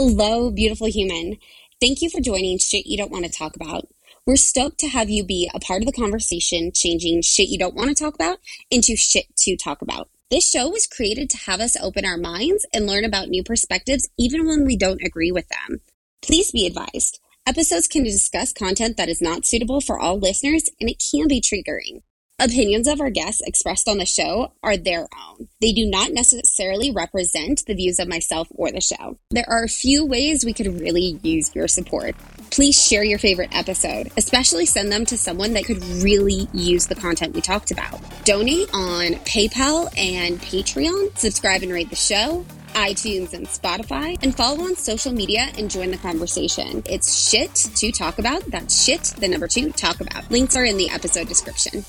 Hello, beautiful human. Thank you for joining Shit You Don't Want to Talk About. We're stoked to have you be a part of the conversation, changing shit you don't want to talk about into shit to talk about. This show was created to have us open our minds and learn about new perspectives, even when we don't agree with them. Please be advised episodes can discuss content that is not suitable for all listeners and it can be triggering. Opinions of our guests expressed on the show are their own. They do not necessarily represent the views of myself or the show. There are a few ways we could really use your support. Please share your favorite episode, especially send them to someone that could really use the content we talked about. Donate on PayPal and Patreon, subscribe and rate the show, iTunes, and Spotify, and follow on social media and join the conversation. It's shit to talk about. That's shit, the number two, talk about. Links are in the episode description.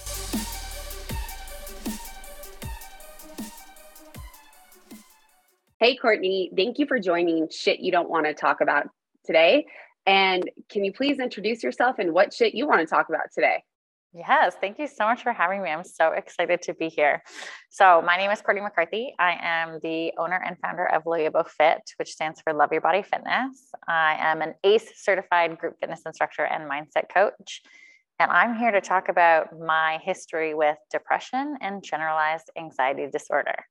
Hey, Courtney, thank you for joining Shit You Don't Want to Talk About today. And can you please introduce yourself and what shit you want to talk about today? Yes, thank you so much for having me. I'm so excited to be here. So, my name is Courtney McCarthy. I am the owner and founder of Loyabo Fit, which stands for Love Your Body Fitness. I am an ACE certified group fitness instructor and mindset coach. And I'm here to talk about my history with depression and generalized anxiety disorder.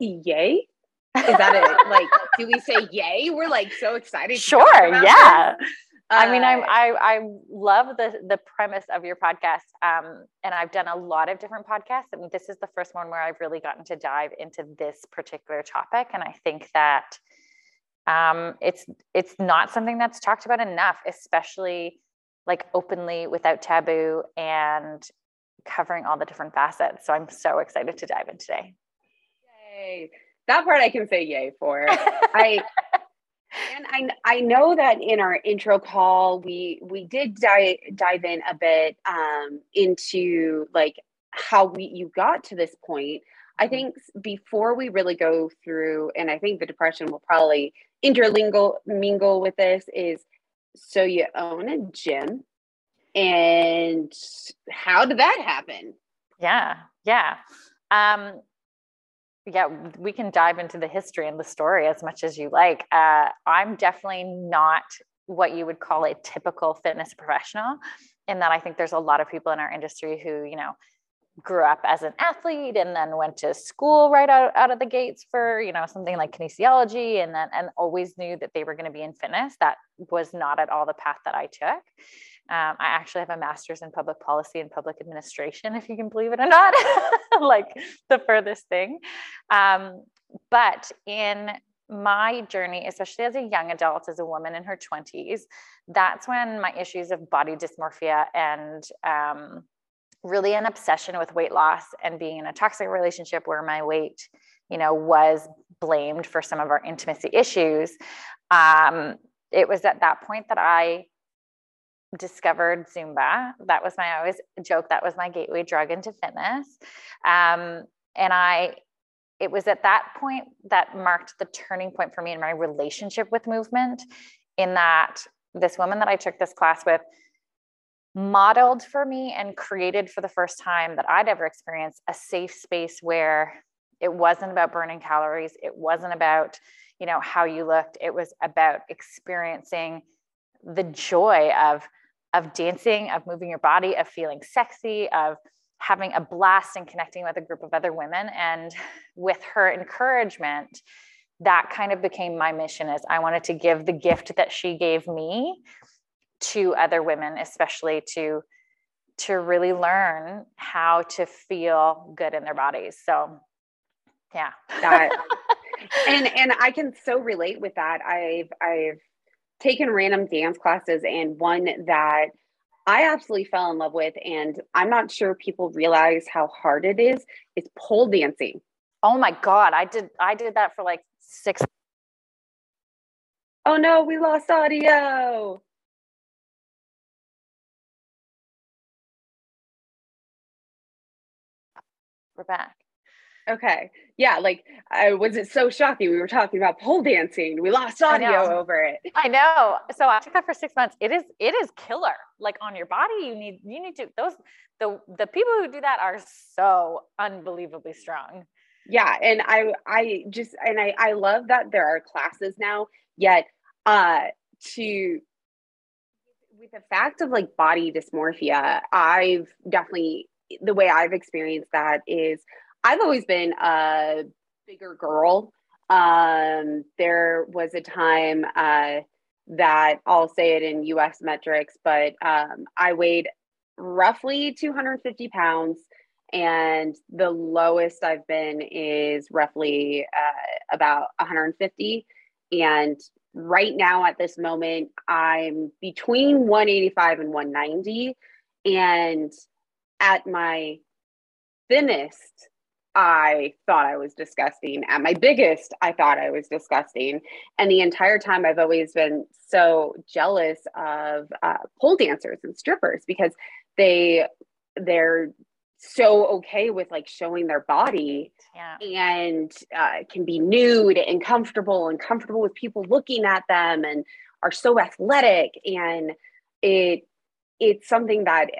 Yay. Is that it? like, do we say yay? We're like so excited. Sure. Yeah. This. I mean, I'm, uh, I I love the the premise of your podcast, um, and I've done a lot of different podcasts, and this is the first one where I've really gotten to dive into this particular topic, and I think that um, it's it's not something that's talked about enough, especially like openly without taboo and covering all the different facets. So I'm so excited to dive in today. Yay! That part I can say yay for. I and I I know that in our intro call we we did dive dive in a bit um, into like how we you got to this point. I mm-hmm. think before we really go through, and I think the depression will probably interlingual mingle with this is so you own a gym, and how did that happen? Yeah, yeah. Um, yeah, we can dive into the history and the story as much as you like. Uh, I'm definitely not what you would call a typical fitness professional, in that I think there's a lot of people in our industry who, you know, grew up as an athlete and then went to school right out, out of the gates for you know something like kinesiology and then and always knew that they were going to be in fitness that was not at all the path that i took um, I actually have a master's in public policy and public administration, if you can believe it or not, like the furthest thing. Um, but in my journey, especially as a young adult, as a woman in her 20s, that's when my issues of body dysmorphia and um, really an obsession with weight loss and being in a toxic relationship where my weight, you know, was blamed for some of our intimacy issues. Um, it was at that point that I discovered Zumba. That was my I always joke that was my gateway drug into fitness. Um, and I it was at that point that marked the turning point for me in my relationship with movement in that this woman that I took this class with modeled for me and created for the first time that I'd ever experienced a safe space where it wasn't about burning calories, it wasn't about, you know, how you looked, it was about experiencing the joy of of dancing, of moving your body, of feeling sexy, of having a blast and connecting with a group of other women. And with her encouragement, that kind of became my mission is I wanted to give the gift that she gave me to other women, especially to to really learn how to feel good in their bodies. So yeah. That and and I can so relate with that. I've I've taken random dance classes and one that I absolutely fell in love with, and I'm not sure people realize how hard it is. It's pole dancing. Oh my god, I did I did that for like six. Oh no, we lost audio. We're back. Okay. Yeah. Like, I was it so shocking? We were talking about pole dancing. We lost audio over it. I know. So I took that for six months. It is, it is killer. Like on your body, you need, you need to, those, the, the people who do that are so unbelievably strong. yeah and i i just and i i love that there are classes now yet uh to with the fact of like body dysmorphia i've definitely the way i've experienced that is i've always been a bigger girl um there was a time uh that i'll say it in us metrics but um i weighed roughly 250 pounds and the lowest I've been is roughly uh, about 150. And right now, at this moment, I'm between 185 and 190. And at my thinnest, I thought I was disgusting. At my biggest, I thought I was disgusting. And the entire time, I've always been so jealous of uh, pole dancers and strippers because they they're so okay with like showing their body yeah. and uh, can be nude and comfortable and comfortable with people looking at them and are so athletic and it it's something that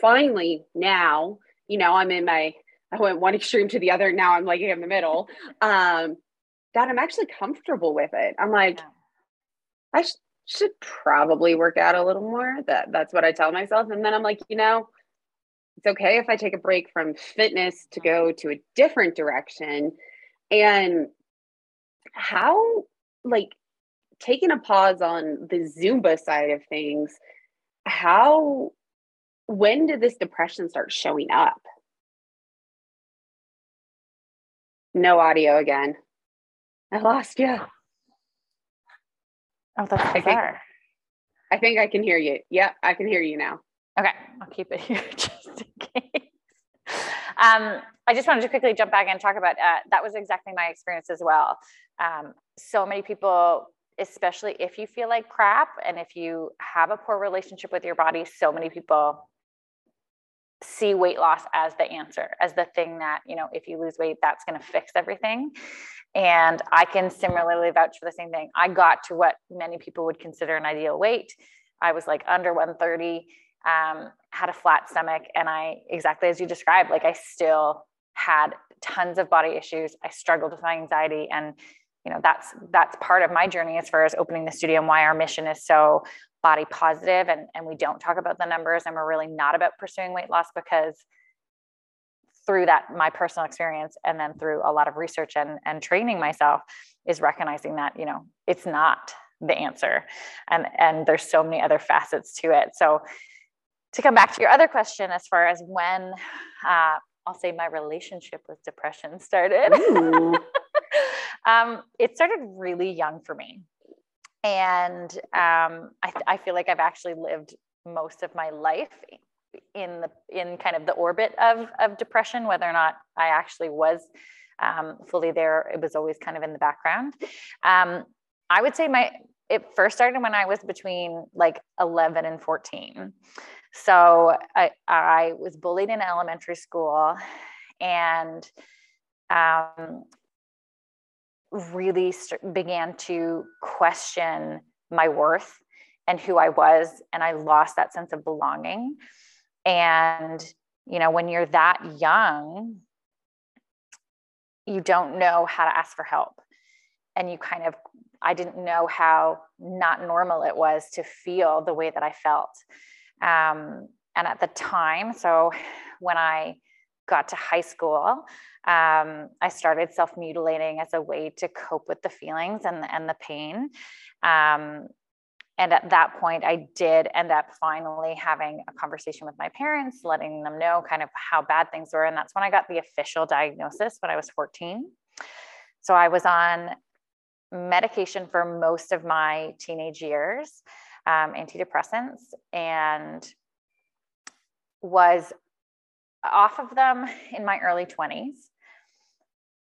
finally now you know i'm in my i went one extreme to the other now i'm like in the middle. Um that i'm actually comfortable with it. I'm like i sh- should probably work out a little more. That that's what i tell myself. And then i'm like you know it's okay if I take a break from fitness to go to a different direction. And how, like, taking a pause on the Zumba side of things, how, when did this depression start showing up? No audio again. I lost you. Oh, that's bizarre. I think, I think I can hear you. Yeah, I can hear you now. Okay, I'll keep it here just in case. Um, I just wanted to quickly jump back and talk about uh, that was exactly my experience as well. Um, so many people, especially if you feel like crap and if you have a poor relationship with your body, so many people see weight loss as the answer, as the thing that, you know, if you lose weight, that's going to fix everything. And I can similarly vouch for the same thing. I got to what many people would consider an ideal weight. I was like under 130 um, had a flat stomach, and I exactly as you described, like I still had tons of body issues. I struggled with my anxiety, and you know that's that's part of my journey as far as opening the studio and why our mission is so body positive and and we don't talk about the numbers and we're really not about pursuing weight loss because through that my personal experience and then through a lot of research and and training myself is recognizing that you know it's not the answer. And and there's so many other facets to it. So to come back to your other question as far as when uh, I'll say my relationship with depression started. um, it started really young for me. And um, I, I, feel like I've actually lived most of my life in the in kind of the orbit of, of depression, whether or not I actually was um, fully there. It was always kind of in the background. Um, I would say my it first started when I was between like 11 and 14. So I, I was bullied in elementary school and um, really st- began to question my worth and who I was. And I lost that sense of belonging. And, you know, when you're that young, you don't know how to ask for help. And you kind of, I didn't know how not normal it was to feel the way that I felt. Um, and at the time, so when I got to high school, um, I started self mutilating as a way to cope with the feelings and, and the pain. Um, and at that point, I did end up finally having a conversation with my parents, letting them know kind of how bad things were. And that's when I got the official diagnosis when I was 14. So I was on medication for most of my teenage years um, antidepressants and was off of them in my early 20s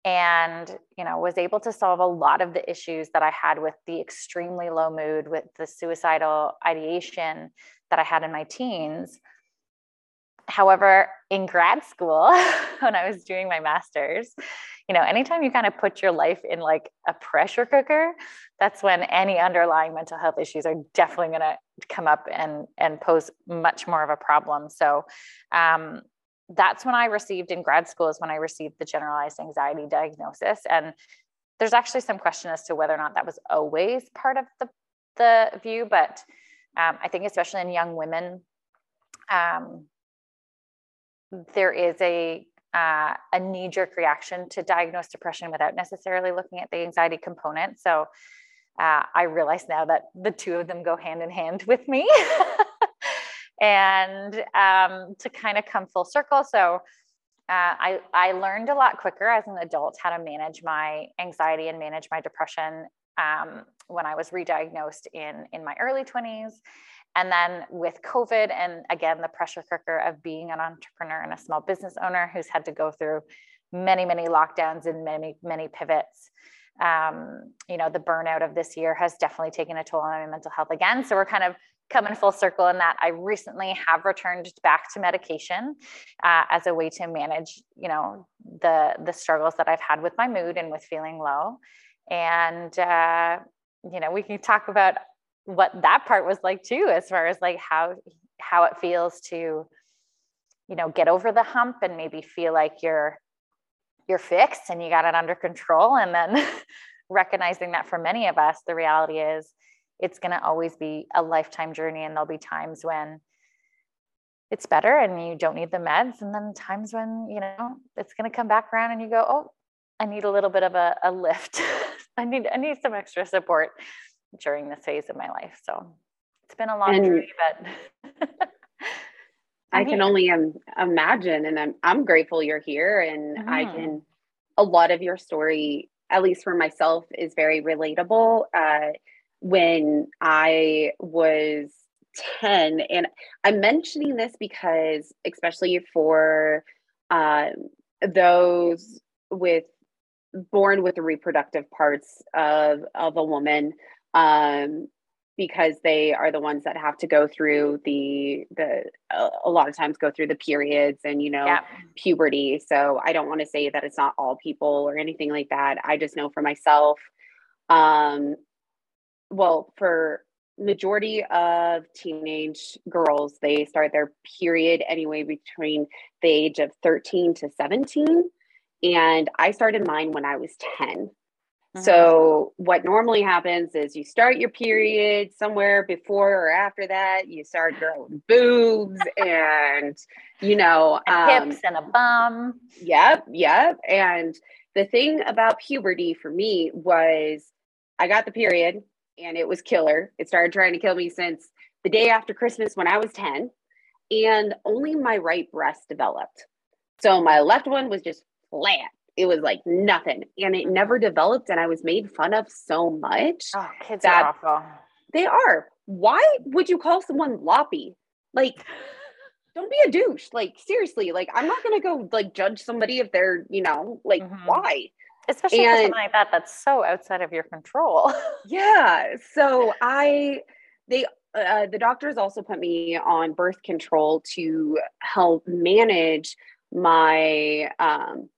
and you know was able to solve a lot of the issues that i had with the extremely low mood with the suicidal ideation that i had in my teens. However in grad school when i was doing my masters you know anytime you kind of put your life in like a pressure cooker that's when any underlying mental health issues are definitely going to come up and and pose much more of a problem. So um, that's when I received in grad school is when I received the generalized anxiety diagnosis. And there's actually some question as to whether or not that was always part of the, the view, but um, I think especially in young women, um, there is a uh, a knee jerk reaction to diagnose depression without necessarily looking at the anxiety component. So uh, I realize now that the two of them go hand in hand with me. and um, to kind of come full circle. So uh, I, I learned a lot quicker as an adult how to manage my anxiety and manage my depression um, when I was re-diagnosed in, in my early 20s. And then with COVID, and again, the pressure cooker of being an entrepreneur and a small business owner who's had to go through many, many lockdowns and many, many pivots. Um, you know, the burnout of this year has definitely taken a toll on my mental health again. So we're kind of coming full circle in that I recently have returned back to medication uh, as a way to manage, you know, the the struggles that I've had with my mood and with feeling low. And uh, you know, we can talk about what that part was like too, as far as like how how it feels to, you know, get over the hump and maybe feel like you're you're fixed and you got it under control, and then recognizing that for many of us, the reality is it's going to always be a lifetime journey and there'll be times when it's better and you don't need the meds and then times when you know it's going to come back around and you go oh i need a little bit of a, a lift. I need i need some extra support during this phase of my life. So it's been a long and journey but i can only um, imagine and I'm, I'm grateful you're here and mm-hmm. i can a lot of your story at least for myself is very relatable. Uh, when I was 10. And I'm mentioning this because, especially for um, those with born with the reproductive parts of, of a woman, um, because they are the ones that have to go through the the a lot of times go through the periods and you know yeah. puberty so i don't want to say that it's not all people or anything like that i just know for myself um well for majority of teenage girls they start their period anyway between the age of 13 to 17 and i started mine when i was 10 mm-hmm. so what normally happens is you start your period somewhere before or after that you start growing boobs and you know um, hips and a bum. Yep yep. And the thing about puberty for me was i got the period and it was killer. It started trying to kill me since the day after Christmas when I was 10, and only my right breast developed. So my left one was just flat. It was like nothing, and it never developed. And I was made fun of so much. Oh, kids are awful. They are. Why would you call someone loppy? Like, don't be a douche. Like, seriously, like, I'm not going to go like judge somebody if they're, you know, like, mm-hmm. why? Especially and, for something like that that's so outside of your control. Yeah so i they uh, the doctors also put me on birth control to help manage my um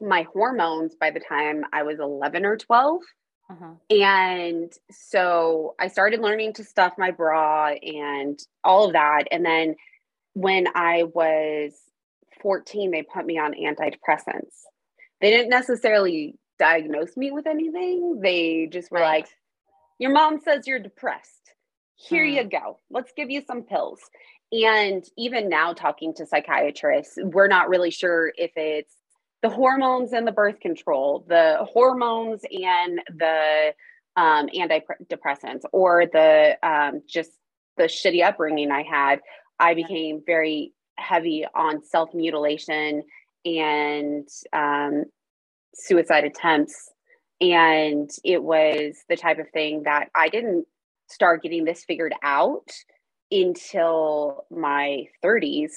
my hormones by the time i was 11 or 12 uh-huh. and so i started learning to stuff my bra and all of that. And then when i was 14 they put me on antidepressants they didn't necessarily diagnose me with anything. They just were right. like, Your mom says you're depressed. Here hmm. you go. Let's give you some pills. And even now, talking to psychiatrists, we're not really sure if it's the hormones and the birth control, the hormones and the um, antidepressants, or the um, just the shitty upbringing I had. I became very heavy on self mutilation and um, suicide attempts. And it was the type of thing that I didn't start getting this figured out until my 30s.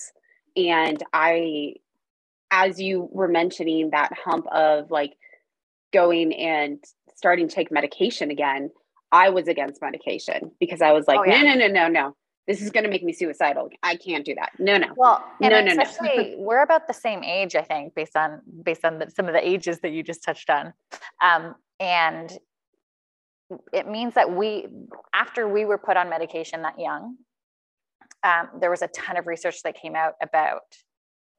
And I, as you were mentioning, that hump of like going and starting to take medication again, I was against medication because I was like, oh, yeah. no, no, no, no, no this is going to make me suicidal. I can't do that. No, no. Well, no, no, no. we're about the same age, I think, based on based on the, some of the ages that you just touched on, um, and it means that we, after we were put on medication that young, um, there was a ton of research that came out about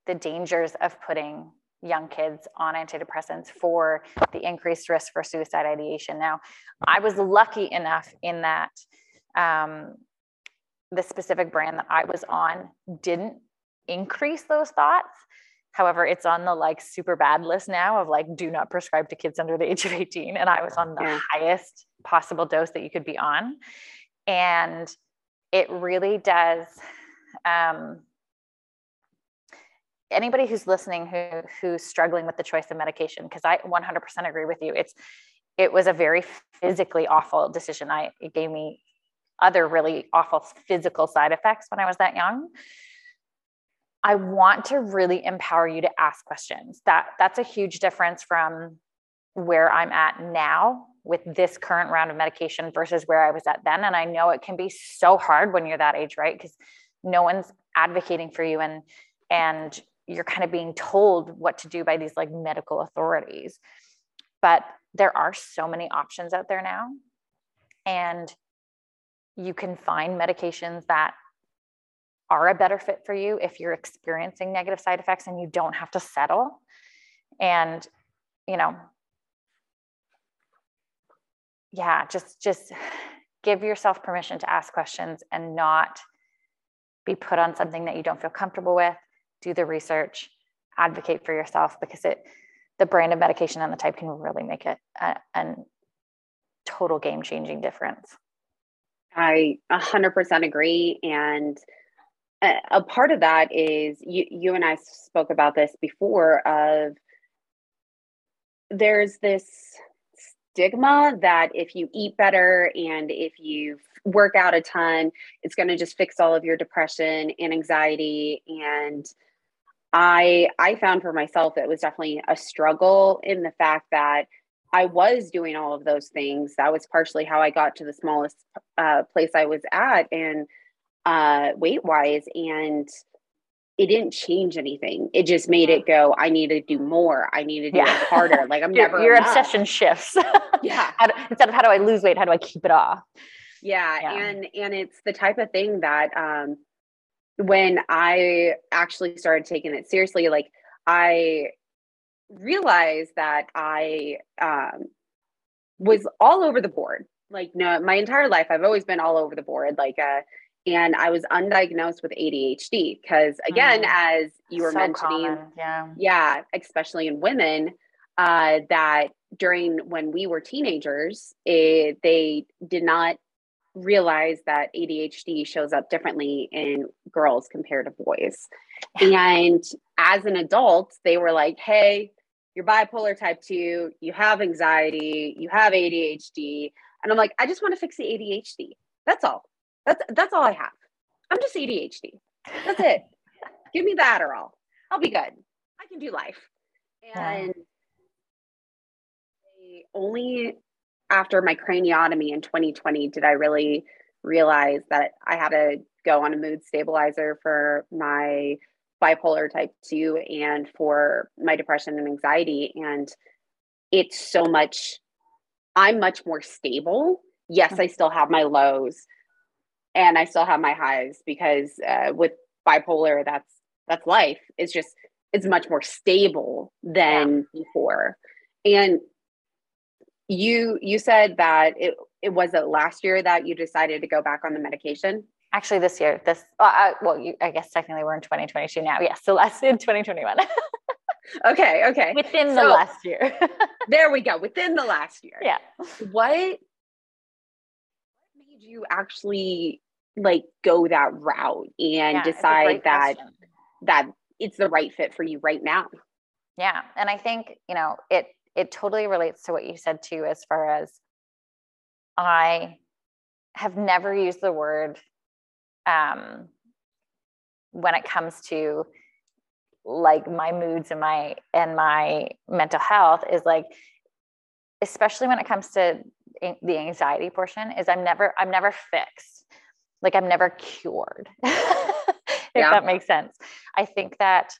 the dangers of putting young kids on antidepressants for the increased risk for suicide ideation. Now, I was lucky enough in that um, the specific brand that I was on didn't increase those thoughts. However, it's on the like super bad list now of like, do not prescribe to kids under the age of 18. And I was on the yeah. highest possible dose that you could be on. And it really does. Um, anybody who's listening who who's struggling with the choice of medication, because I 100% agree with you. It's it was a very physically awful decision. I it gave me other really awful physical side effects when I was that young. I want to really empower you to ask questions. That that's a huge difference from where I'm at now with this current round of medication versus where I was at then. And I know it can be so hard when you're that age, right? Because no one's advocating for you and and you're kind of being told what to do by these like medical authorities. But there are so many options out there now. And you can find medications that are a better fit for you if you're experiencing negative side effects and you don't have to settle. And, you know, yeah, just just give yourself permission to ask questions and not be put on something that you don't feel comfortable with. Do the research, advocate for yourself because it the brand of medication and the type can really make it a, a total game changing difference. I 100% agree. And a part of that is you, you and I spoke about this before of there's this stigma that if you eat better and if you work out a ton, it's going to just fix all of your depression and anxiety. And I I found for myself it was definitely a struggle in the fact that I was doing all of those things. That was partially how I got to the smallest uh, place I was at and uh, weight wise. And it didn't change anything. It just made it go, I need to do more. I need to do yeah. it harder. Like I'm your, never your obsession shifts. yeah. Do, instead of how do I lose weight, how do I keep it off? Yeah. yeah. And and it's the type of thing that um when I actually started taking it seriously, like I realized that I um, was all over the board. Like, no, my entire life, I've always been all over the board. Like, uh, and I was undiagnosed with ADHD because, again, mm. as you were so mentioning, common. yeah, yeah, especially in women, uh, that during when we were teenagers, it, they did not realize that ADHD shows up differently in girls compared to boys. And as an adult, they were like, hey, you're bipolar type 2, you have anxiety, you have ADHD. And I'm like, I just want to fix the ADHD. That's all. That's that's all I have. I'm just ADHD. That's it. Give me the Adderall. I'll be good. I can do life. And yeah. only after my craniotomy in 2020 did I really realize that I had to go on a mood stabilizer for my bipolar type 2 and for my depression and anxiety. And it's so much i'm much more stable. Yes i still have my lows and i still have my highs because uh, with bipolar that's that's life. It's just it's much more stable than yeah. before. And you you said that it it was it last year that you decided to go back on the medication actually this year this uh, well you, i guess technically we're in 2022 now. Yes so last in 2021 okay okay. Within so, the last year. there we go within the last year. Yeah. What what made you actually like go that route and yeah, decide that question. that it's the right fit for you right now? Yeah and i think you know it it totally relates to what you said too as far as i have never used the word um, when it comes to like my moods and my and my mental health is like especially when it comes to the anxiety portion is i'm never i'm never fixed. Like i'm never cured. If yeah. that makes sense. I think that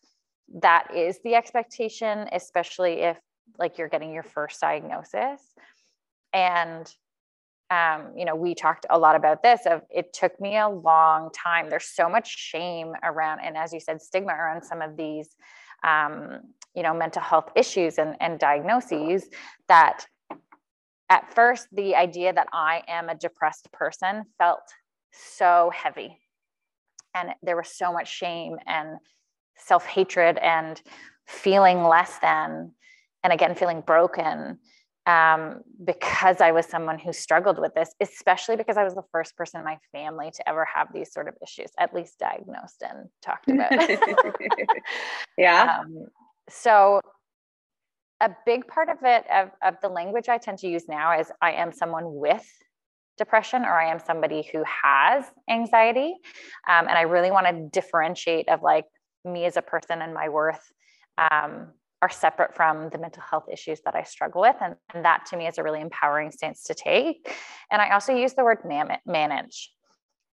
that is the expectation especially if like you're getting your first diagnosis. And um, you know, we talked a lot about this of it took me a long time. There's so much shame around, and as you said, stigma around some of these, um, you know, mental health issues and, and diagnoses that at first the idea that I am a depressed person felt so heavy. And there was so much shame and self hatred and feeling less than, and again, feeling broken um, because I was someone who struggled with this, especially because I was the first person in my family to ever have these sort of issues, at least diagnosed and talked about. yeah. Um, so, a big part of it, of, of the language I tend to use now, is I am someone with depression or I am somebody who has anxiety. Um, and I really want to differentiate of like me as a person and my worth um, are separate from the mental health issues that I struggle with. And, and, that to me is a really empowering stance to take. And I also use the word manage.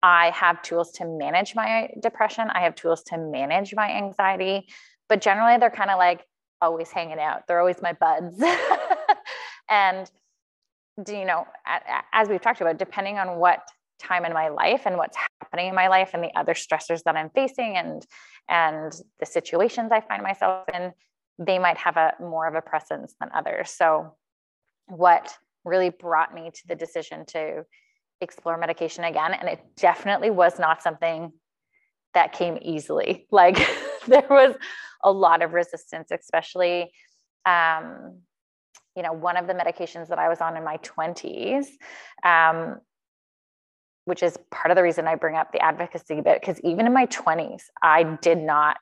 I have tools to manage my depression, I have tools to manage my anxiety, but generally they're kind of like always hanging out. They're always my buds. and, do you know, as we've talked about, depending on what time in my life and what's happening in my life and the other stressors that I'm facing and and the situations I find myself in, they might have a more of a presence than others. So, what really brought me to the decision to explore medication again, and it definitely was not something that came easily. Like there was a lot of resistance, especially. Um, you know, one of the medications that I was on in my 20s, um, which is part of the reason I bring up the advocacy bit, because even in my 20s, I did not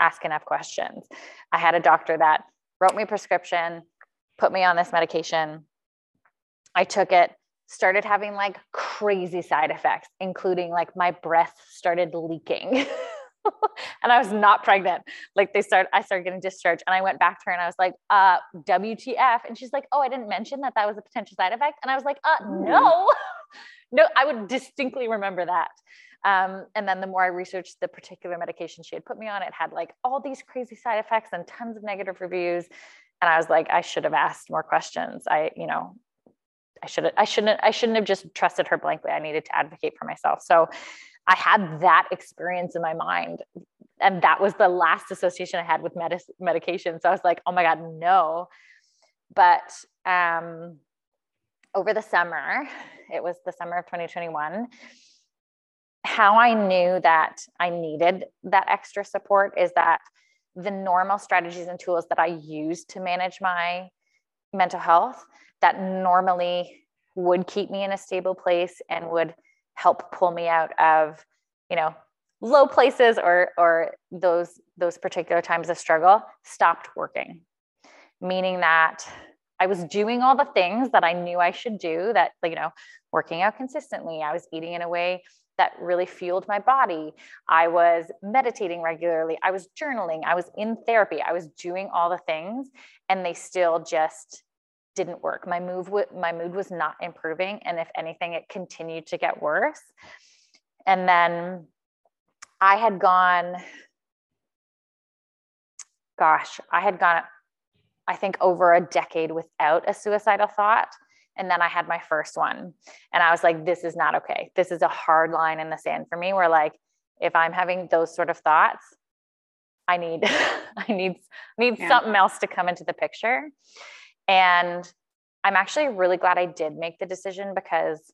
ask enough questions. I had a doctor that wrote me a prescription, put me on this medication. I took it, started having like crazy side effects, including like my breath started leaking. and I was not pregnant. Like they started, I started getting discharged, and I went back to her and I was like, uh, "WTF?" And she's like, "Oh, I didn't mention that that was a potential side effect." And I was like, "Uh, no, no." I would distinctly remember that. Um, and then the more I researched the particular medication she had put me on, it had like all these crazy side effects and tons of negative reviews. And I was like, I should have asked more questions. I, you know, I should I shouldn't I shouldn't have just trusted her blankly. I needed to advocate for myself. So I had that experience in my mind. And that was the last association I had with med- medication. So I was like, oh my God, no. But um, over the summer, it was the summer of 2021, how I knew that I needed that extra support is that the normal strategies and tools that I use to manage my mental health that normally would keep me in a stable place and would help pull me out of, you know, low places or or those those particular times of struggle stopped working. Meaning that I was doing all the things that I knew I should do that, you know, working out consistently. I was eating in a way that really fueled my body. I was meditating regularly. I was journaling. I was in therapy. I was doing all the things, and they still just didn't work. My move, w- my mood was not improving, and if anything, it continued to get worse. And then I had gone, gosh, I had gone, I think, over a decade without a suicidal thought. And then I had my first one. And I was like, this is not okay. This is a hard line in the sand for me where like if I'm having those sort of thoughts, I need I need need yeah. something else to come into the picture. And I'm actually really glad I did make the decision because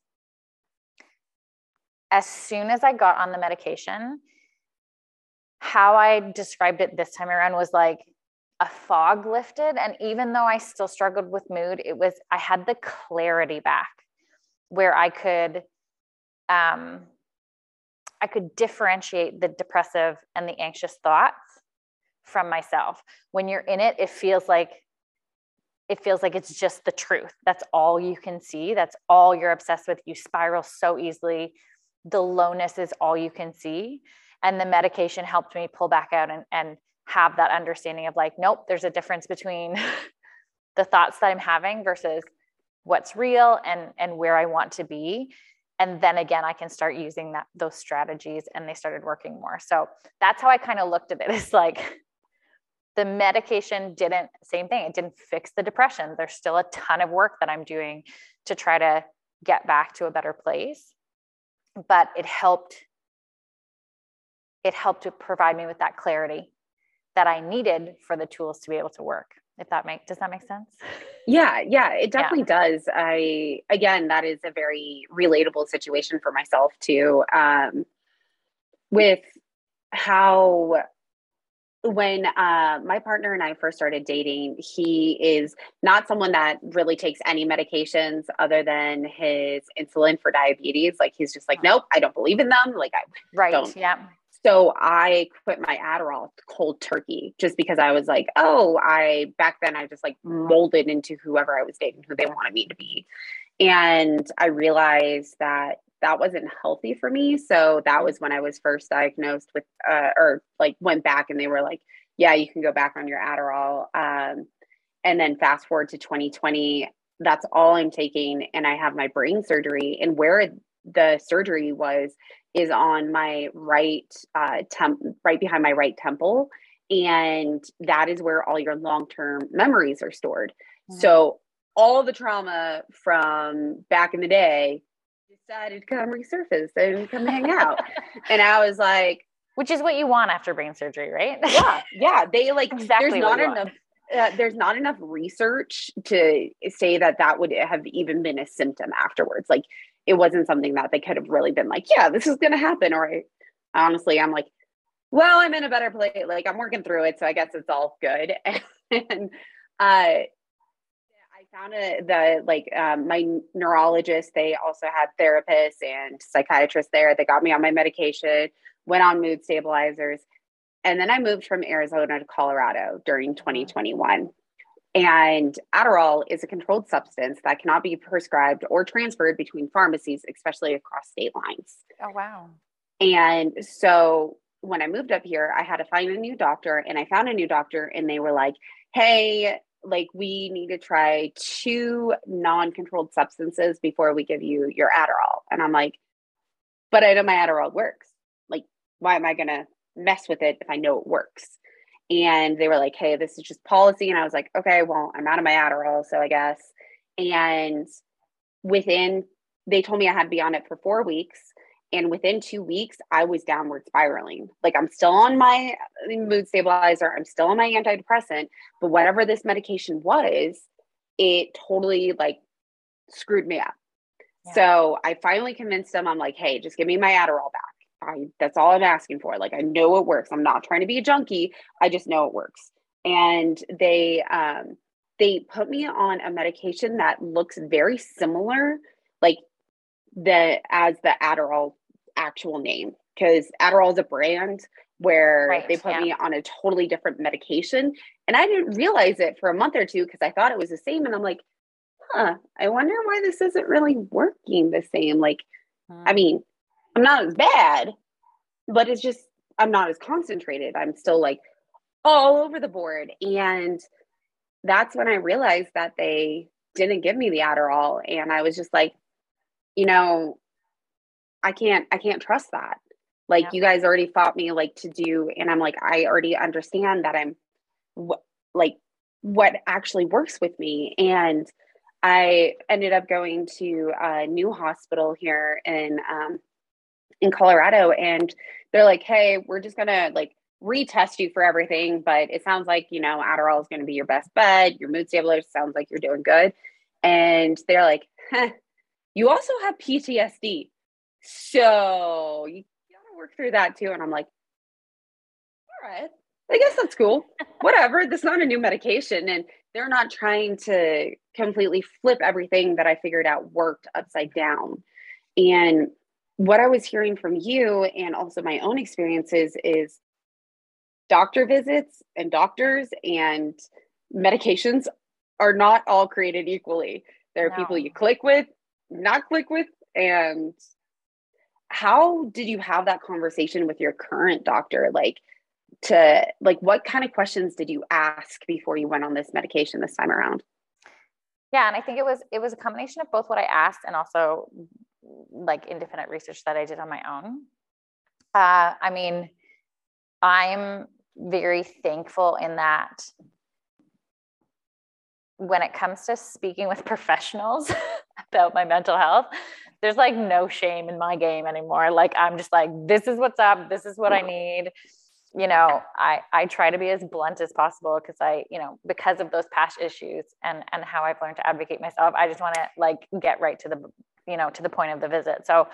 as soon as I got on the medication, how I described it this time around was like a fog lifted and even though i still struggled with mood it was i had the clarity back where i could um i could differentiate the depressive and the anxious thoughts from myself. When you're in it it feels like it feels like it's just the truth. That's all you can see. That's all you're obsessed with. You spiral so easily. The lowness is all you can see. And the medication helped me pull back out and, and have that understanding of like, nope, there's a difference between the thoughts that I'm having versus what's real and and where I want to be. And then again, I can start using that those strategies and they started working more. So that's how I kind of looked at it. It's like the medication didn't, same thing, it didn't fix the depression. There's still a ton of work that I'm doing to try to get back to a better place. But it helped it helped to provide me with that clarity that I needed for the tools to be able to work. If that make does that make sense? Yeah, yeah, it definitely yeah. does. I again, that is a very relatable situation for myself too. Um, with how when uh, my partner and I first started dating, he is not someone that really takes any medications other than his insulin for diabetes. Like he's just like, nope, I don't believe in them. Like I right, don't. yeah. So I quit my Adderall cold turkey just because I was like, oh, I back then I just like molded into whoever I was dating, who they wanted me to be. And I realized that that wasn't healthy for me. So that was when I was first diagnosed with, uh, or like went back and they were like, yeah, you can go back on your Adderall. Um, and then fast forward to 2020, that's all I'm taking. And I have my brain surgery. And where the surgery was is on my right uh, temp, right behind my right temple. And that is where all your long term memories are stored. Mm-hmm. So all the trauma from back in the day decided to come resurface and come hang out. and I was like, which is what you want after brain surgery, right? yeah, yeah. They like exactly there's not enough. Uh, there's not enough research to say that that would have even been a symptom afterwards. Like it wasn't something that they could have really been like, yeah, this is going to happen. Or I, honestly, I'm like, well, I'm in a better place. Like I'm working through it, so I guess it's all good. and uh, I found it the like um, my neurologist they also had therapists and psychiatrists there they got me on my medication went on mood stabilizers and then i moved from arizona to colorado during 2021 and adderall is a controlled substance that cannot be prescribed or transferred between pharmacies especially across state lines oh wow and so when i moved up here i had to find a new doctor and i found a new doctor and they were like hey like we need to try two non-controlled substances before we give you your Adderall. And I'm like, but I know my Adderall works. Like, why am I gonna mess with it if I know it works? And they were like, hey, this is just policy. And I was like, okay, well, I'm out of my Adderall, so I guess. And within, they told me I had to be on it for four weeks. And within two weeks, I was downward spiraling. Like I'm still on my mood stabilizer, I'm still on my antidepressant, but whatever this medication was, it totally like screwed me up. Yeah. So I finally convinced them, I'm like, hey, just give me my Adderall back. I, that's all I'm asking for. Like I know it works. I'm not trying to be a junkie. I just know it works. And they um they put me on a medication that looks very similar. Like the as the Adderall actual name because Adderall is a brand where right, they put yeah. me on a totally different medication and I didn't realize it for a month or two because I thought it was the same and I'm like, huh, I wonder why this isn't really working the same. Like, hmm. I mean, I'm not as bad, but it's just I'm not as concentrated. I'm still like all over the board and that's when I realized that they didn't give me the Adderall and I was just like you know, I can't, I can't trust that. Like yeah. you guys already fought me like to do, and I'm like, I already understand that I'm wh- like what actually works with me. And I ended up going to a new hospital here in um, in Colorado, and they're like, "Hey, we're just gonna like retest you for everything, but it sounds like you know Adderall is to be your best bet. Your mood stabilizer sounds like you're doing good." And they're like, huh, you also have PTSD. So you gotta work through that too. And I'm like, all right, I guess that's cool. Whatever. This is not a new medication. And they're not trying to completely flip everything that I figured out worked upside down. And what I was hearing from you and also my own experiences is doctor visits and doctors and medications are not all created equally. There are no. people you click with not click with and how did you have that conversation with your current doctor like to like what kind of questions did you ask before you went on this medication this time around yeah and i think it was it was a combination of both what i asked and also like independent research that i did on my own uh, i mean i'm very thankful in that when it comes to speaking with professionals about my mental health. There's like no shame in my game anymore. Like I'm just like, this is what's up. This is what I need. You know, I I try to be as blunt as possible because I, you know, because of those past issues and and how I've learned to advocate myself. I just want to like get right to the, you know, to the point of the visit. So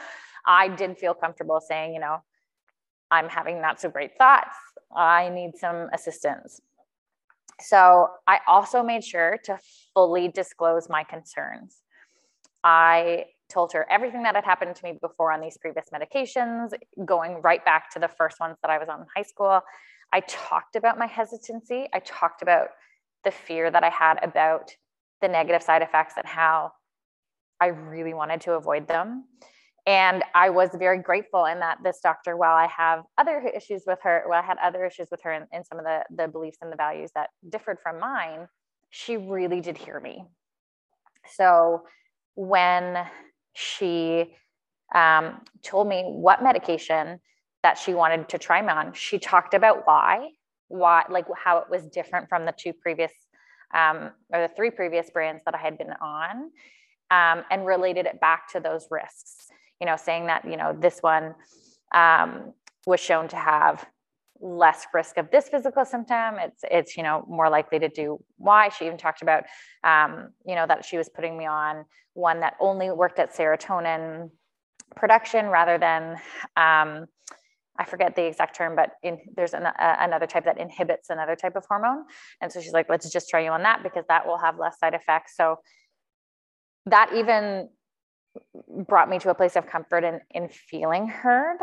I did feel comfortable saying, you know, I'm having not so great thoughts. I need some assistance. So I also made sure to fully disclose my concerns. I told her everything that had happened to me before on these previous medications, going right back to the first ones that I was on in high school. I talked about my hesitancy. I talked about the fear that I had about the negative side effects and how I really wanted to avoid them and I was very grateful in that this doctor, while I have other issues with her, well, I had other issues with her in some of the, the beliefs and the values that differed from mine, she really did hear me. So when she um, told me what medication that she wanted to try me on, she talked about why, why, like how it was different from the two previous um, or the three previous brands that I had been on, um, and related it back to those risks you know, saying that, you know, this one um, was shown to have less risk of this physical symptom. It's, it's, you know, more likely to do why. She even talked about, um, you know, that she was putting me on one that only worked at serotonin production rather than, um, I forget the exact term, but in, there's an, a, another type that inhibits another type of hormone. And so she's like, let's just try you on that because that will have less side effects. So that even brought me to a place of comfort in in feeling heard.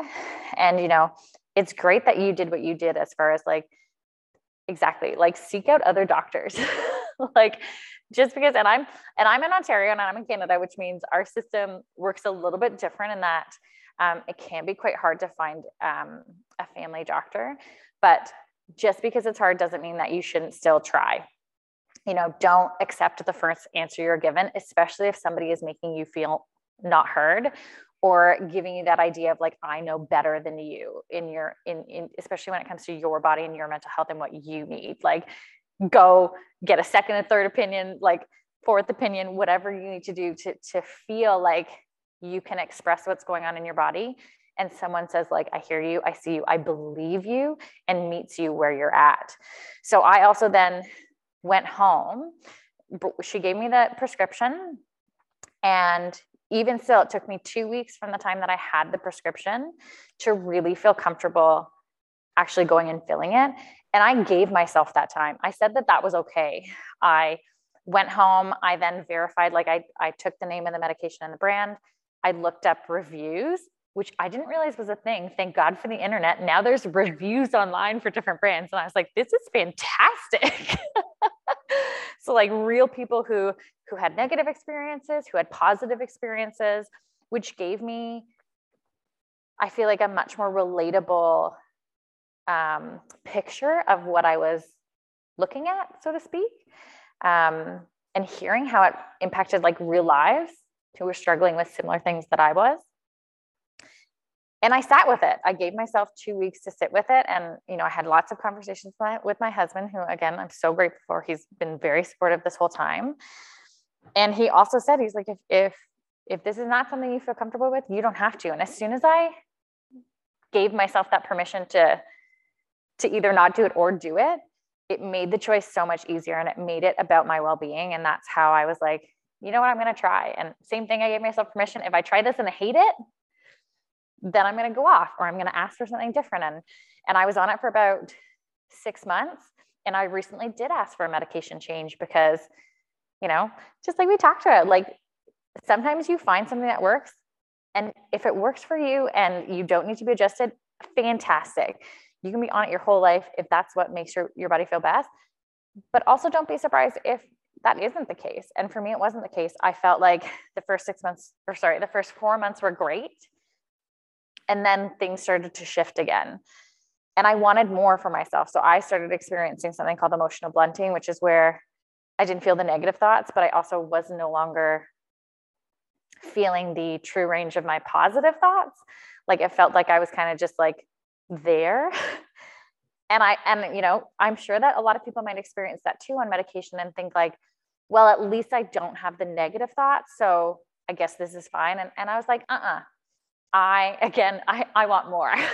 And you know it's great that you did what you did as far as like exactly like seek out other doctors. Like just because and i'm and i'm in ontario and i'm in canada which means our system works a little bit different in that um, it can be quite hard to find um, a family doctor. But just because it's hard doesn't mean that you shouldn't still try you know don't accept the first answer you're given especially if somebody is making you feel not heard or giving you that idea of like i know better than you in your in, in especially when it comes to your body and your mental health and what you need. Like go get a second and third opinion like fourth opinion whatever you need to do to to feel like you can express what's going on in your body. And someone says like i hear you i see you i believe you and meets you where you're at. So i also then went home she gave me the prescription and even still, it took me two weeks from the time that I had the prescription to really feel comfortable actually going and filling it. And I gave myself that time. I said that that was okay. I went home. I then verified, like, I, I took the name of the medication and the brand. I looked up reviews, which I didn't realize was a thing. Thank God for the internet. Now there's reviews online for different brands. And I was like, this is fantastic. so, like, real people who who had negative experiences, who had positive experiences, which gave me, I feel like, a much more relatable um, picture of what I was looking at, so to speak. Um, and hearing how it impacted like real lives who were struggling with similar things that I was. And I sat with it. I gave myself two weeks to sit with it. And, you know, I had lots of conversations with my husband, who, again, I'm so grateful for. He's been very supportive this whole time and he also said he's like if if if this is not something you feel comfortable with you don't have to and as soon as i gave myself that permission to to either not do it or do it it made the choice so much easier and it made it about my well-being and that's how i was like you know what i'm going to try and same thing i gave myself permission if i try this and i hate it then i'm going to go off or i'm going to ask for something different and and i was on it for about six months and i recently did ask for a medication change because you know, just like we talked about, like sometimes you find something that works. And if it works for you and you don't need to be adjusted, fantastic. You can be on it your whole life if that's what makes your, your body feel best. But also don't be surprised if that isn't the case. And for me, it wasn't the case. I felt like the first six months, or sorry, the first four months were great. And then things started to shift again. And I wanted more for myself. So I started experiencing something called emotional blunting, which is where I didn't feel the negative thoughts, but I also was no longer feeling the true range of my positive thoughts. Like it felt like I was kind of just like there. and I, and you know, I'm sure that a lot of people might experience that too on medication and think like, well, at least I don't have the negative thoughts. So I guess this is fine. And, and I was like, uh uh-uh. uh I, again, I, I want more. yeah.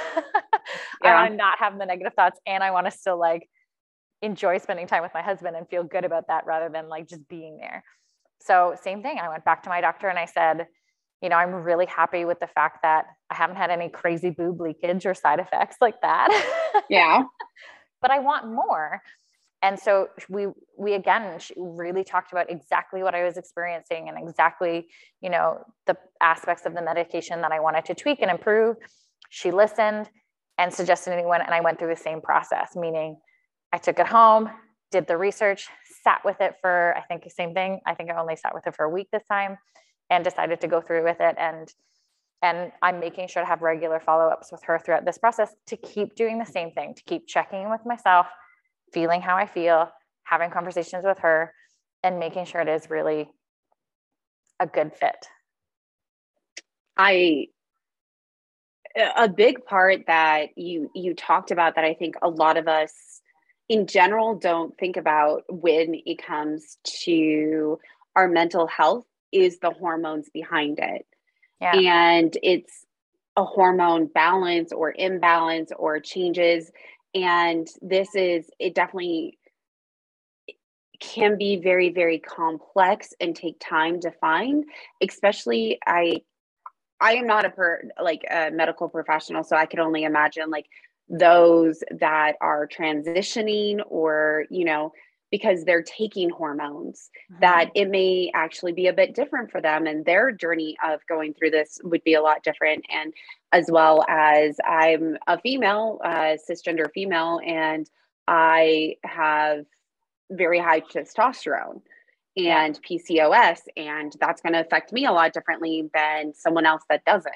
I want to not have the negative thoughts and I want to still like enjoy spending time with my husband and feel good about that rather than like just being there. So, same thing. I went back to my doctor and I said, you know, I'm really happy with the fact that I haven't had any crazy boob leakage or side effects like that. Yeah. but I want more. And so we we again really talked about exactly what I was experiencing and exactly, you know, the aspects of the medication that I wanted to tweak and improve. She listened and suggested anyone and I went through the same process, meaning I took it home, did the research, sat with it for I think the same thing. I think I only sat with it for a week this time and decided to go through with it and and i'm making sure to have regular follow-ups with her throughout this process to keep doing the same thing to keep checking in with myself feeling how i feel having conversations with her and making sure it is really a good fit i a big part that you you talked about that i think a lot of us in general don't think about when it comes to our mental health is the hormones behind it. Yeah. And it's a hormone balance or imbalance or changes. And this is, it definitely can be very, very complex and take time to find, especially I. I am not a per like a medical professional, so I can only imagine like those that are transitioning or you know because they're taking hormones mm-hmm. that it may actually be a bit different for them and their journey of going through this would be a lot different. And as well as i'm a female uh, cisgender female and i have very high testosterone and pcos and that's going to affect me a lot differently than someone else that doesn't.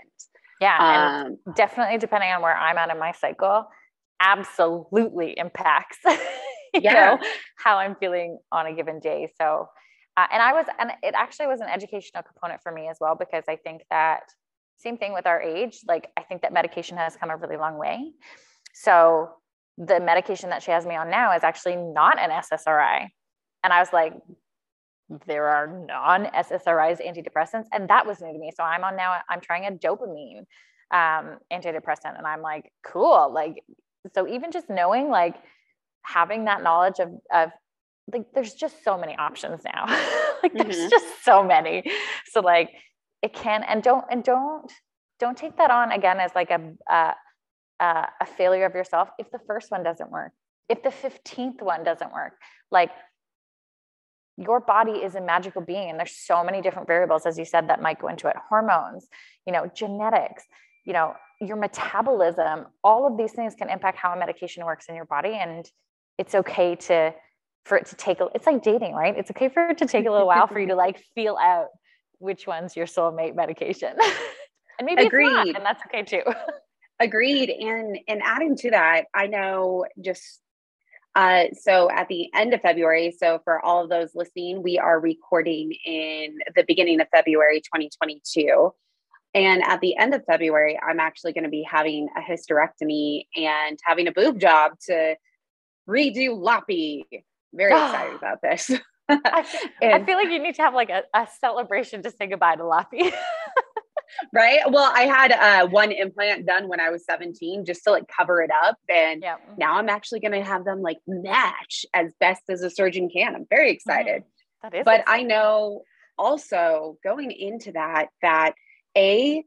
Yeah um, definitely depending on where i'm at in my cycle absolutely impacts you yeah. know how i'm feeling on a given day. So uh, and i was and it actually was an educational component for me as well because i think that same thing with our age like i think that medication has come a really long way. So the medication that she has me on now is actually not an ssri and i was like there are non ssris antidepressants and that was new to me. So i'm on now i'm trying a dopamine um, antidepressant and i'm like cool like so even just knowing like having that knowledge of, of like there's just so many options now. Like there's mm-hmm. just so many. So like it can and don't and don't don't take that on again as like a a, a failure of yourself if the first one doesn't work if the 15th one doesn't work. Like your body is a magical being. And there's so many different variables as you said that might go into it. Hormones you know genetics you know your metabolism all of these things can impact how a medication works in your body. And it's okay to for it to take a it's like dating right it's okay for it to take a little while for you to like feel out which one's your soulmate medication and maybe Agreed. it's not and that's okay too Agreed. And and adding to that, I know just uh, so at the end of February, so for all of those listening, we are recording in the beginning of February 2022. And at the end of February, I'm actually going to be having a hysterectomy and having a boob job to redo Loppy. Very excited about this. I, and, I, feel like you need to have like a, a celebration to say goodbye to Loppy. right. Well, I had uh, one implant done when I was 17 just to like cover it up. And now I'm actually going to have them like match as best as a surgeon can. I'm very excited. Mm, that is but exciting. I know also going into that, that a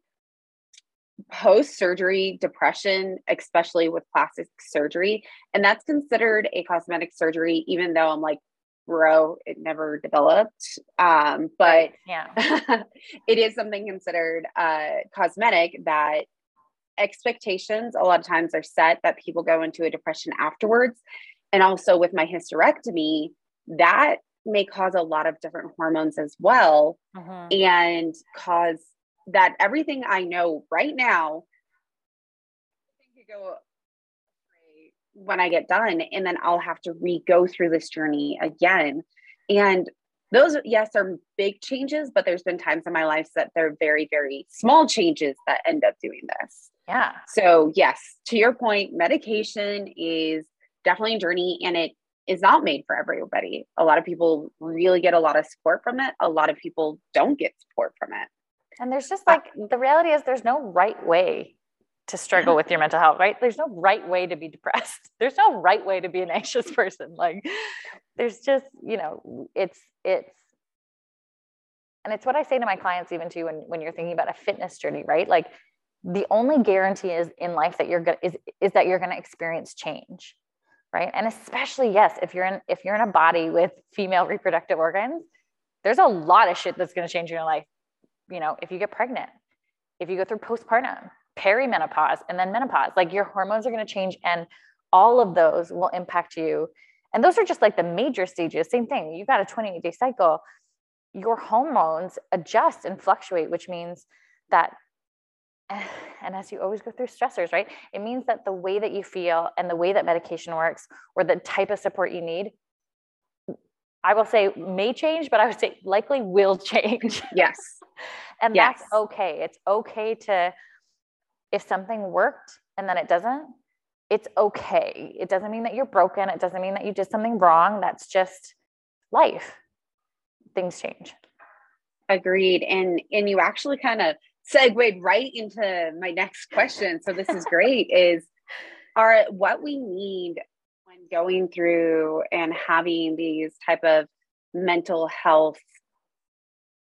post surgery depression, especially with plastic surgery. And that's considered a cosmetic surgery, even though I'm like, bro, it never developed. Um, but yeah, it is something considered uh, cosmetic that expectations a lot of times are set that people go into a depression afterwards. And also with my hysterectomy, that may cause a lot of different hormones as well mm-hmm. and cause that everything I know right now could go when I get done, and then I'll have to re go through this journey again. And those, yes, are big changes, but there's been times in my life that they're very, very small changes that end up doing this. Yeah. So, yes, to your point, medication is definitely a journey and it is not made for everybody. A lot of people really get a lot of support from it, a lot of people don't get support from it. And there's just like the reality is there's no right way to struggle mm-hmm. with your mental health, right? There's no right way to be depressed. There's no right way to be an anxious person. Like there's just, you know, it's it's and it's what I say to my clients even too when when you're thinking about a fitness journey, right? Like the only guarantee is in life that you're going is is that you're going to experience change right and especially yes if you're in if you're in a body with female reproductive organs there's a lot of shit that's going to change in your life you know if you get pregnant if you go through postpartum perimenopause and then menopause like your hormones are going to change and all of those will impact you. And those are just like the major stages. Same thing you've got a 28 day cycle. Your hormones adjust and fluctuate which means that and as you always go through stressors, right? It means that the way that you feel and the way that medication works or the type of support you need, I will say may change, but I would say likely will change. Yes. and yes. that's okay. It's okay to, if something worked and then it doesn't, it's okay. It doesn't mean that you're broken. It doesn't mean that you did something wrong. That's just life. Things change. Agreed. And and you actually kind of segued right into my next question. So this is great. is are what we need going through and having these type of mental health.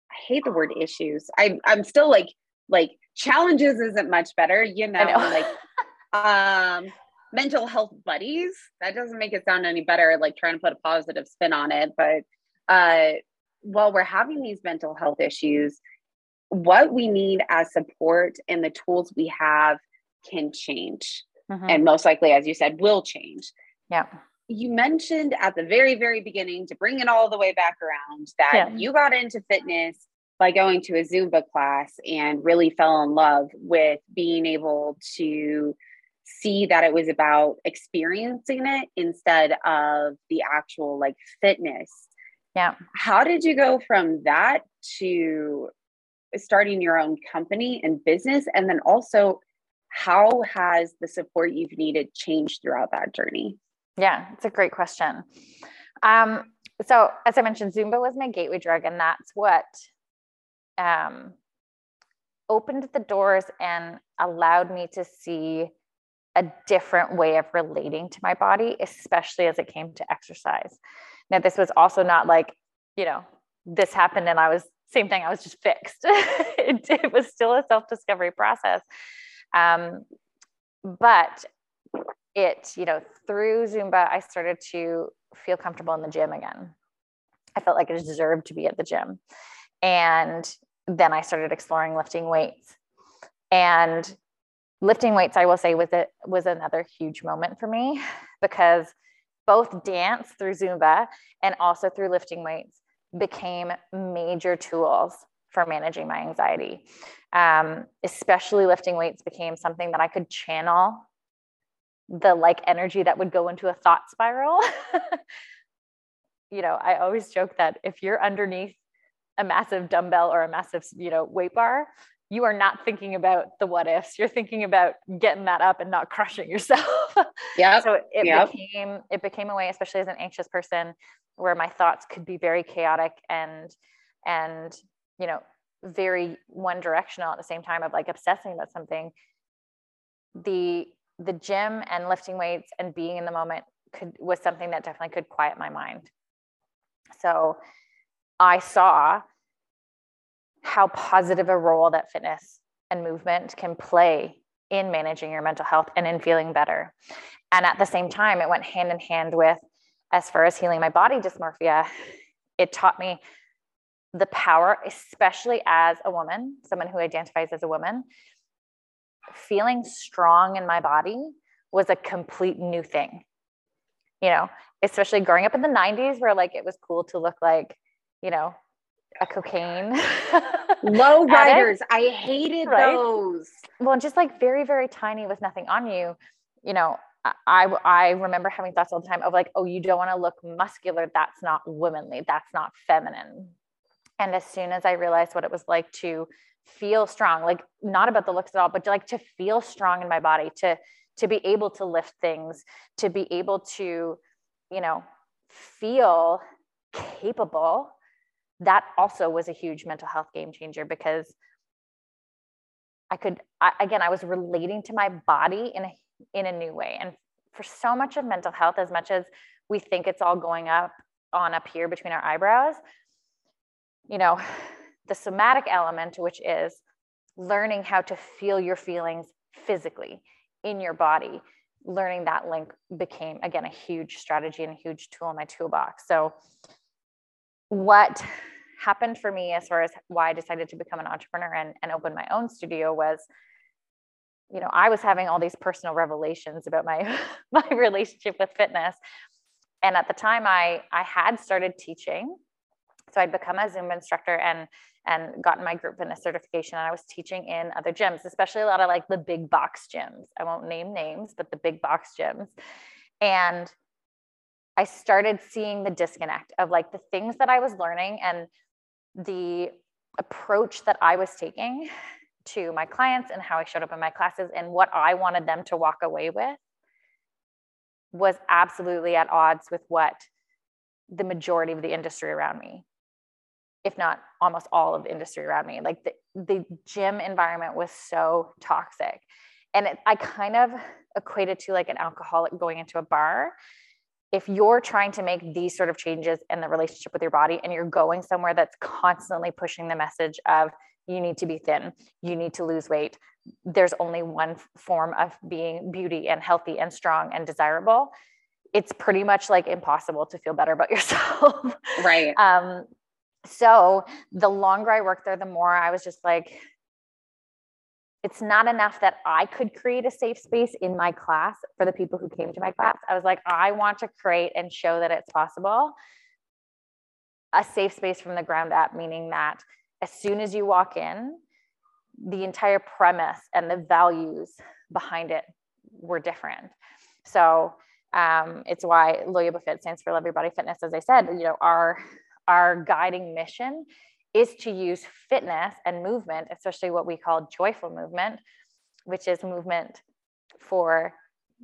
I hate the word issues. I I'm still like like challenges isn't much better, you know, know. like um mental health buddies. That doesn't make it sound any better, like trying to put a positive spin on it. But uh while we're having these mental health issues, what we need as support and the tools we have can change. Mm-hmm. And most likely, as you said, will change. Yeah. You mentioned at the very, very beginning to bring it all the way back around that yeah. you got into fitness by going to a Zumba class and really fell in love with being able to see that it was about experiencing it instead of the actual like fitness. Yeah. How did you go from that to starting your own company and business? And then also, how has the support you've needed changed throughout that journey? Yeah, it's a great question. Um, so, as I mentioned, Zumba was my gateway drug, and that's what um, opened the doors and allowed me to see a different way of relating to my body, especially as it came to exercise. Now, this was also not like, you know, this happened and I was same thing. I was just fixed. it, it, was still a self discovery process. Um, but it, you know, through Zumba, I started to feel comfortable in the gym again. I felt like I deserved to be at the gym. And then I started exploring lifting weights. And lifting weights, I will say, was it was another huge moment for me because both dance through Zumba and also through lifting weights became major tools for managing my anxiety. Um, especially lifting weights became something that I could channel the like energy that would go into a thought spiral. you know, I always joke that if you're underneath a massive dumbbell or a massive, you know, weight bar, you are not thinking about the what ifs. You're thinking about getting that up and not crushing yourself. Yeah. so it yep. became it became a way, especially as an anxious person, where my thoughts could be very chaotic and and you know very one directional at the same time of like obsessing about something the the gym and lifting weights and being in the moment could was something that definitely could quiet my mind. So i saw how positive a role that fitness and movement can play in managing your mental health and in feeling better. And at the same time it went hand in hand with as far as healing my body dysmorphia, it taught me the power, especially as a woman, someone who identifies as a woman, feeling strong in my body was a complete new thing. You know, especially growing up in the 90s where like it was cool to look like, you know, a cocaine. Low riders. I hated right? those. Well, just like very, very tiny with nothing on you. You know, I, I remember having thoughts all the time of like, oh, you don't want to look muscular. That's not womanly. That's not feminine. And as soon as I realized what it was like to feel strong, like not about the looks at all, but like to feel strong in my body, to to be able to lift things, to be able to, you know, feel capable, that also was a huge mental health game changer because I could, I, again, I was relating to my body in a, in a new way. And for so much of mental health, as much as we think it's all going up on up here between our eyebrows, you know, the somatic element, which is learning how to feel your feelings physically in your body, learning that link became, again, a huge strategy and a huge tool in my toolbox. So, what happened for me as far as why I decided to become an entrepreneur and, and open my own studio was, you know, I was having all these personal revelations about my my relationship with fitness. And at the time I I had started teaching. So I'd become a Zumba instructor and and gotten my group fitness certification and I was teaching in other gyms, especially a lot of like the big box gyms. I won't name names, but the big box gyms. And I started seeing the disconnect of like the things that I was learning and the approach that I was taking to my clients and how I showed up in my classes and what I wanted them to walk away with was absolutely at odds with what the majority of the industry around me if not almost all of the industry around me like the, the gym environment was so toxic and it, i kind of equated to like an alcoholic going into a bar if you're trying to make these sort of changes in the relationship with your body and you're going somewhere that's constantly pushing the message of you need to be thin, you need to lose weight, there's only one form of being beauty and healthy and strong and desirable, it's pretty much like impossible to feel better about yourself. Right. um, so the longer I worked there, the more I was just like, it's not enough that I could create a safe space in my class for the people who came to my class. I was like, I want to create and show that it's possible. A safe space from the ground up, meaning that as soon as you walk in, the entire premise and the values behind it were different. So um, it's why Loyobo Fit stands for Love Your Body Fitness. As I said, you know, our our guiding mission is to use fitness and movement, especially what we call joyful movement, which is movement for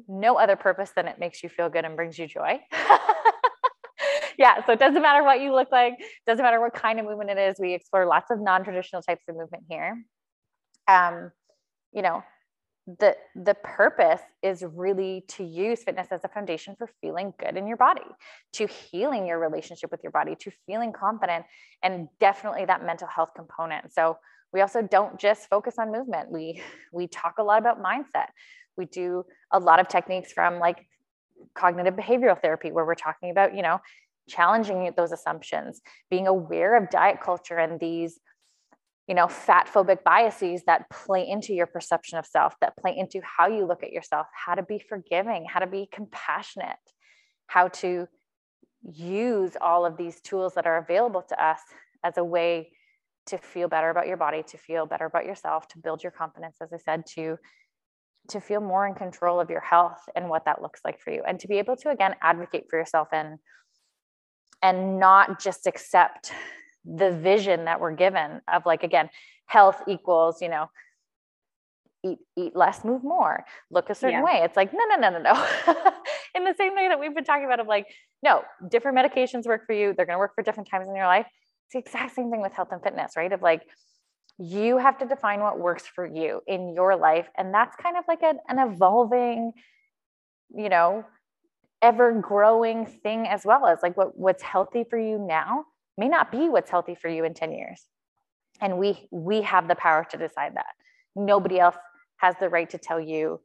no other purpose than it makes you feel good and brings you joy. yeah, so it doesn't matter what you look like, doesn't matter what kind of movement it is. We explore lots of non-traditional types of movement here. Um, you know, the the purpose is really to use fitness as a foundation for feeling good in your body to healing your relationship with your body to feeling confident and definitely that mental health component. So we also don't just focus on movement. We we talk a lot about mindset. We do a lot of techniques from like cognitive behavioral therapy where we're talking about you know challenging those assumptions being aware of diet culture and these you know fat phobic biases that play into your perception of self that play into how you look at yourself how to be forgiving how to be compassionate how to use all of these tools that are available to us as a way to feel better about your body to feel better about yourself to build your confidence as i said to to feel more in control of your health and what that looks like for you. And to be able to again advocate for yourself and and not just accept the vision that we're given of like again health equals you know eat eat less move more look a certain yeah. way. It's like no no no no no. In the same way that we've been talking about of like no different medications work for you. They're going to work for different times in your life. It's the exact same thing with health and fitness right? Of like you have to define what works for you in your life. And that's kind of like an, an evolving you know ever growing thing as well as like what what's healthy for you now may not be what's healthy for you in 10 years. And we we have the power to decide that. Nobody else has the right to tell you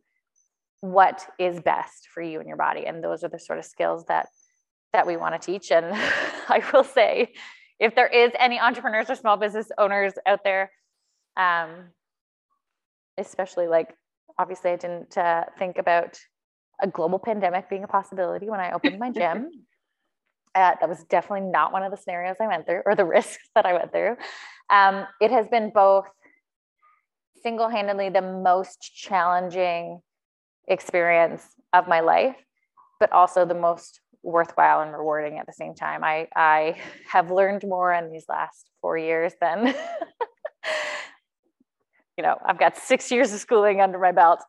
what is best for you and your body. And those are the sort of skills that that we want to teach. And i will say if there is any entrepreneurs or small business owners out there um, especially like obviously i didn't uh, think about a global pandemic being a possibility when i opened my gym that was definitely not one of the scenarios I went through or the risks that I went through. Um, it has been both single handedly the most challenging experience of my life, but also the most worthwhile and rewarding at the same time. I, I have learned more in these last four years than, you know, I've got six years of schooling under my belt.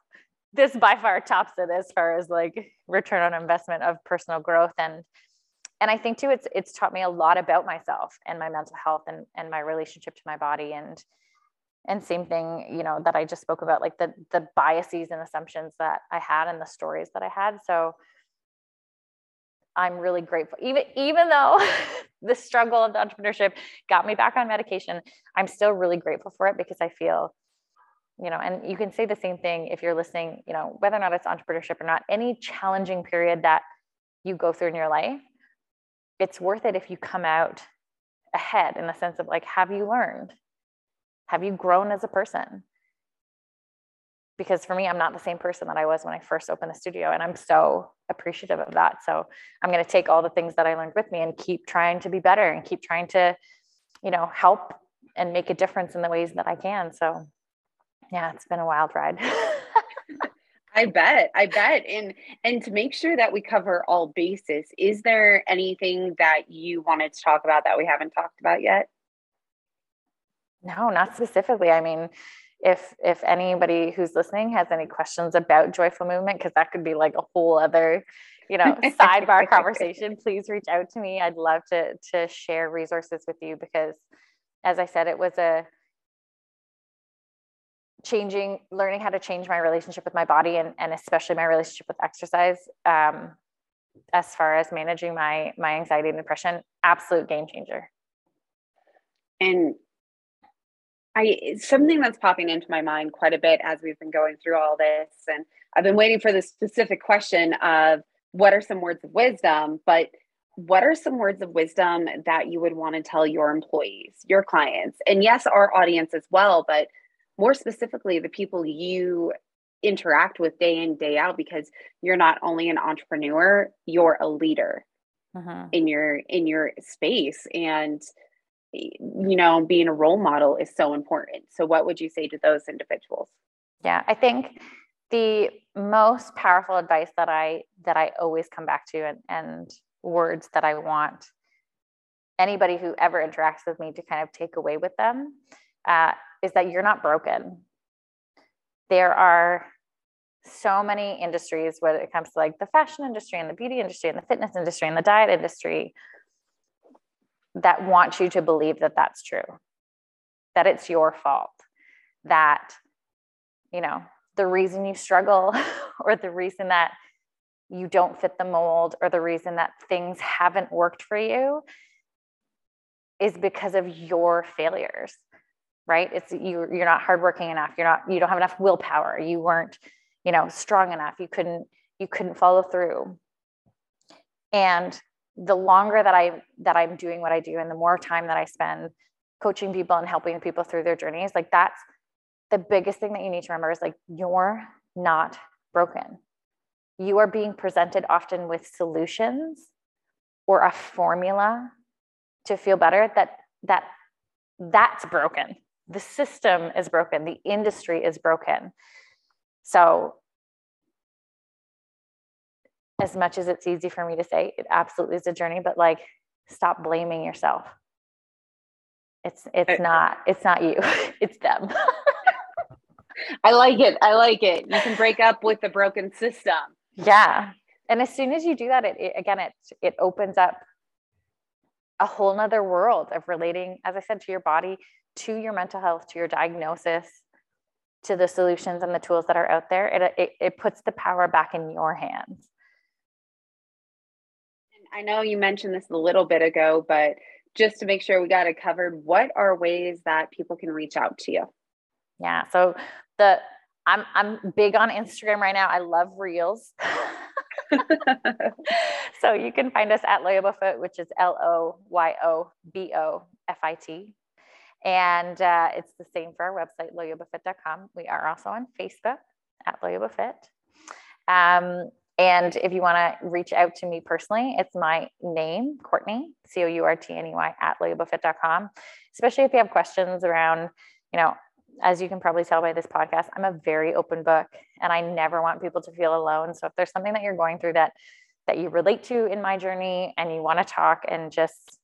This by far tops it as far as like return on investment of personal growth and and I think too, it's it's taught me a lot about myself and my mental health and and my relationship to my body and and same thing you know that i just spoke about like the the biases and assumptions that i had and the stories that i had. So i'm really grateful. Even even though the struggle of the entrepreneurship got me back on medication i'm still really grateful for it because i feel you know and you can say the same thing if you're listening you know whether or not it's entrepreneurship or not any challenging period that you go through in your life it's worth it if you come out ahead in the sense of like have you learned? Have you grown as a person? Because for me i'm not the same person that i was when i first opened the studio and i'm so appreciative of that. So i'm going to take all the things that i learned with me and keep trying to be better and keep trying to you know help and make a difference in the ways that i can. So yeah it's been a wild ride I bet, I bet. And and to make sure that we cover all bases, is there anything that you wanted to talk about that we haven't talked about yet? No, not specifically. I mean, if if anybody who's listening has any questions about joyful movement, because that could be like a whole other, you know, sidebar conversation, please reach out to me. I'd love to to share resources with you because as I said, it was a changing learning how to change my relationship with my body and, and especially my relationship with exercise um, as far as managing my my anxiety and depression absolute game changer. And i something that's popping into my mind quite a bit as we've been going through all this and i've been waiting for the specific question of what are some words of wisdom but what are some words of wisdom that you would want to tell your employees your clients? And yes our audience as well but more specifically the people you interact with day in day out because you're not only an entrepreneur you're a leader uh-huh. in your in your space. And you know being a role model is so important. So what would you say to those individuals? Yeah i think the most powerful advice that i that i always come back to and, and words that i want anybody who ever interacts with me to kind of take away with them uh, is that you're not broken. There are so many industries when it comes to like the fashion industry and the beauty industry and the fitness industry and the diet industry that want you to believe that that's true, that it's your fault, that, you know, the reason you struggle or the reason that you don't fit the mold or the reason that things haven't worked for you is because of your failures right? It's you you're not hardworking enough. You're not you don't have enough willpower. You weren't you know strong enough. You couldn't you couldn't follow through. And the longer that i that i'm doing what i do and the more time that i spend coaching people and helping people through their journeys like that's the biggest thing that you need to remember is like you're not broken. You are being presented often with solutions or a formula to feel better that that that's broken the system is broken, the industry is broken. So, as much as it's easy for me to say, it absolutely is a journey, but like, stop blaming yourself. It's it's not it's not you, it's them. I like it. I like it. You can break up with the broken system. Yeah. And as soon as you do that, it, it again, it it opens up a whole nother world of relating, as I said, to your body, to your mental health, to your diagnosis, to the solutions and the tools that are out there, it, it, it puts the power back in your hands. I know you mentioned this a little bit ago, but just to make sure we got it covered, what are ways that people can reach out to you? Yeah. So the I'm I'm big on Instagram right now. I love reels. so you can find us at Loyobofit, which is L O Y O B O F I T. And uh, it's the same for our website, loyobofit.com. We are also on Facebook at loyobofit. Um, and if you want to reach out to me personally, it's my name, Courtney, C O U R T N E Y, at loyobofit.com. Especially if you have questions around, you know, as you can probably tell by this podcast, I'm a very open book and I never want people to feel alone. So if there's something that you're going through that that you relate to in my journey and you want to talk and just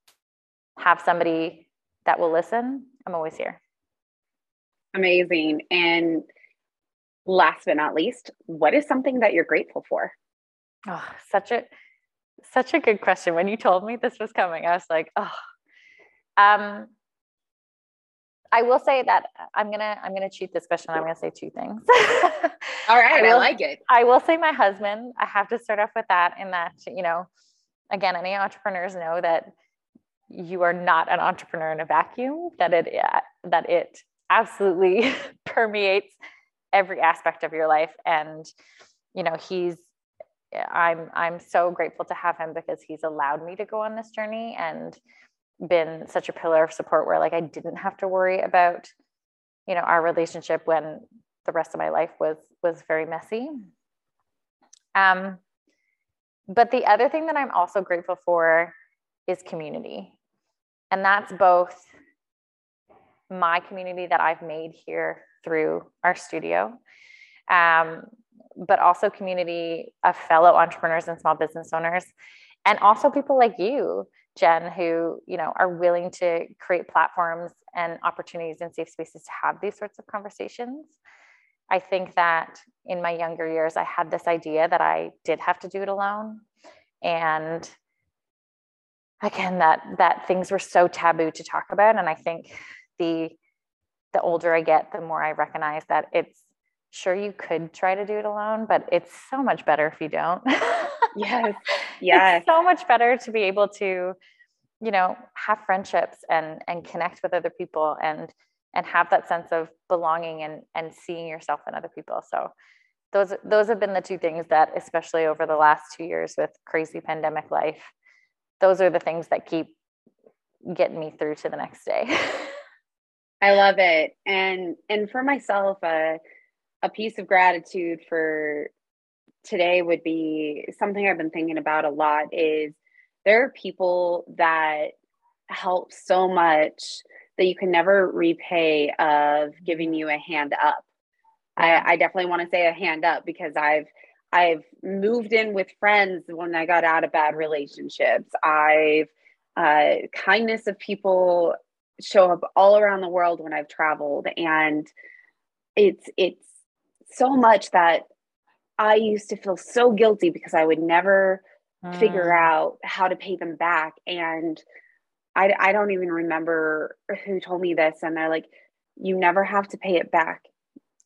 have somebody that will listen, I'm always here. Amazing. And last but not least, what is something that you're grateful for? Oh, such a such a good question. When you told me this was coming, I was like, oh, um, I will say that I'm gonna I'm gonna cheat this question. I'm gonna say two things. All right, I, will, I like it. I will say my husband. I have to start off with that, in that you know, again, any entrepreneurs know that you are not an entrepreneur in a vacuum. That it that it absolutely permeates every aspect of your life, and you know, he's I'm I'm so grateful to have him because he's allowed me to go on this journey and been such a pillar of support where like I didn't have to worry about you know our relationship when the rest of my life was was very messy. Um but the other thing that I'm also grateful for is community. And that's both my community that I've made here through our studio. Um, but also community of fellow entrepreneurs and small business owners and also people like you jen who you know are willing to create platforms and opportunities and safe spaces to have these sorts of conversations i think that in my younger years i had this idea that i did have to do it alone and again that that things were so taboo to talk about and i think the the older i get the more i recognize that it's sure you could try to do it alone, but it's so much better if you don't. yes. Yes. It's so much better to be able to, you know, have friendships and and connect with other people and and have that sense of belonging and and seeing yourself in other people. So those those have been the two things that especially over the last 2 years with crazy pandemic life, those are the things that keep getting me through to the next day. I love it. And and for myself, uh a piece of gratitude for today would be something I've been thinking about a lot is there are people that help so much that you can never repay of giving you a hand up. I, I definitely want to say a hand up because I've I've moved in with friends when I got out of bad relationships. I've uh, kindness of people show up all around the world when I've traveled, and it's it's so much that I used to feel so guilty because I would never mm. figure out how to pay them back. And I, I don't even remember who told me this. And they're like, you never have to pay it back,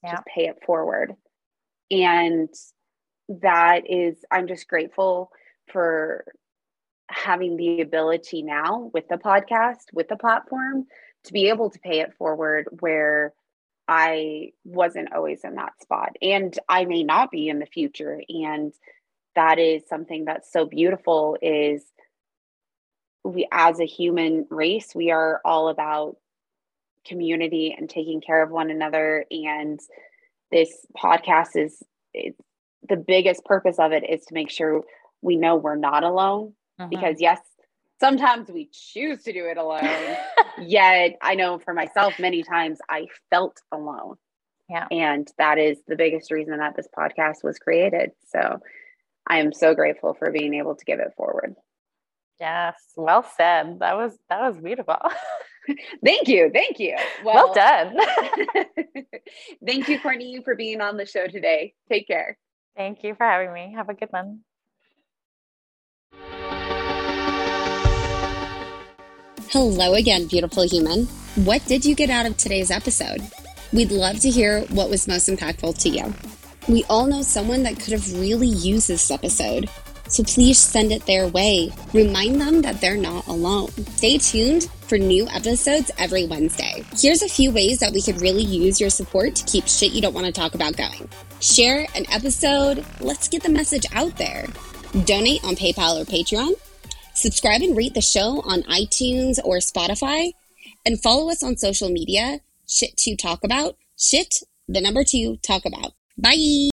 yeah. just pay it forward. And that is, I'm just grateful for having the ability now with the podcast, with the platform, to be able to pay it forward where I wasn't always in that spot. And I may not be in the future. And that is something that's so beautiful is we as a human race, we are all about community and taking care of one another. And this podcast is the biggest purpose of it is to make sure we know we're not alone. Uh-huh. Because yes, sometimes we choose to do it alone. Yet I know for myself, many times I felt alone. Yeah. And that is the biggest reason that this podcast was created. So I am so grateful for being able to give it forward. Yes, well said. That was that was beautiful. thank you. Thank you. Well, well done. thank you, Courtney, for being on the show today. Take care. Thank you for having me. Have a good one. Hello again, beautiful human. What did you get out of today's episode? We'd love to hear what was most impactful to you. We all know someone that could have really used this episode, so please send it their way. Remind them that they're not alone. Stay tuned for new episodes every Wednesday. Here's a few ways that we could really use your support to keep shit you don't want to talk about going. Share an episode. Let's get the message out there. Donate on PayPal or Patreon Subscribe and rate the show on iTunes or Spotify. And follow us on social media, Shit to Talk About. Shit, the number two, talk about. Bye.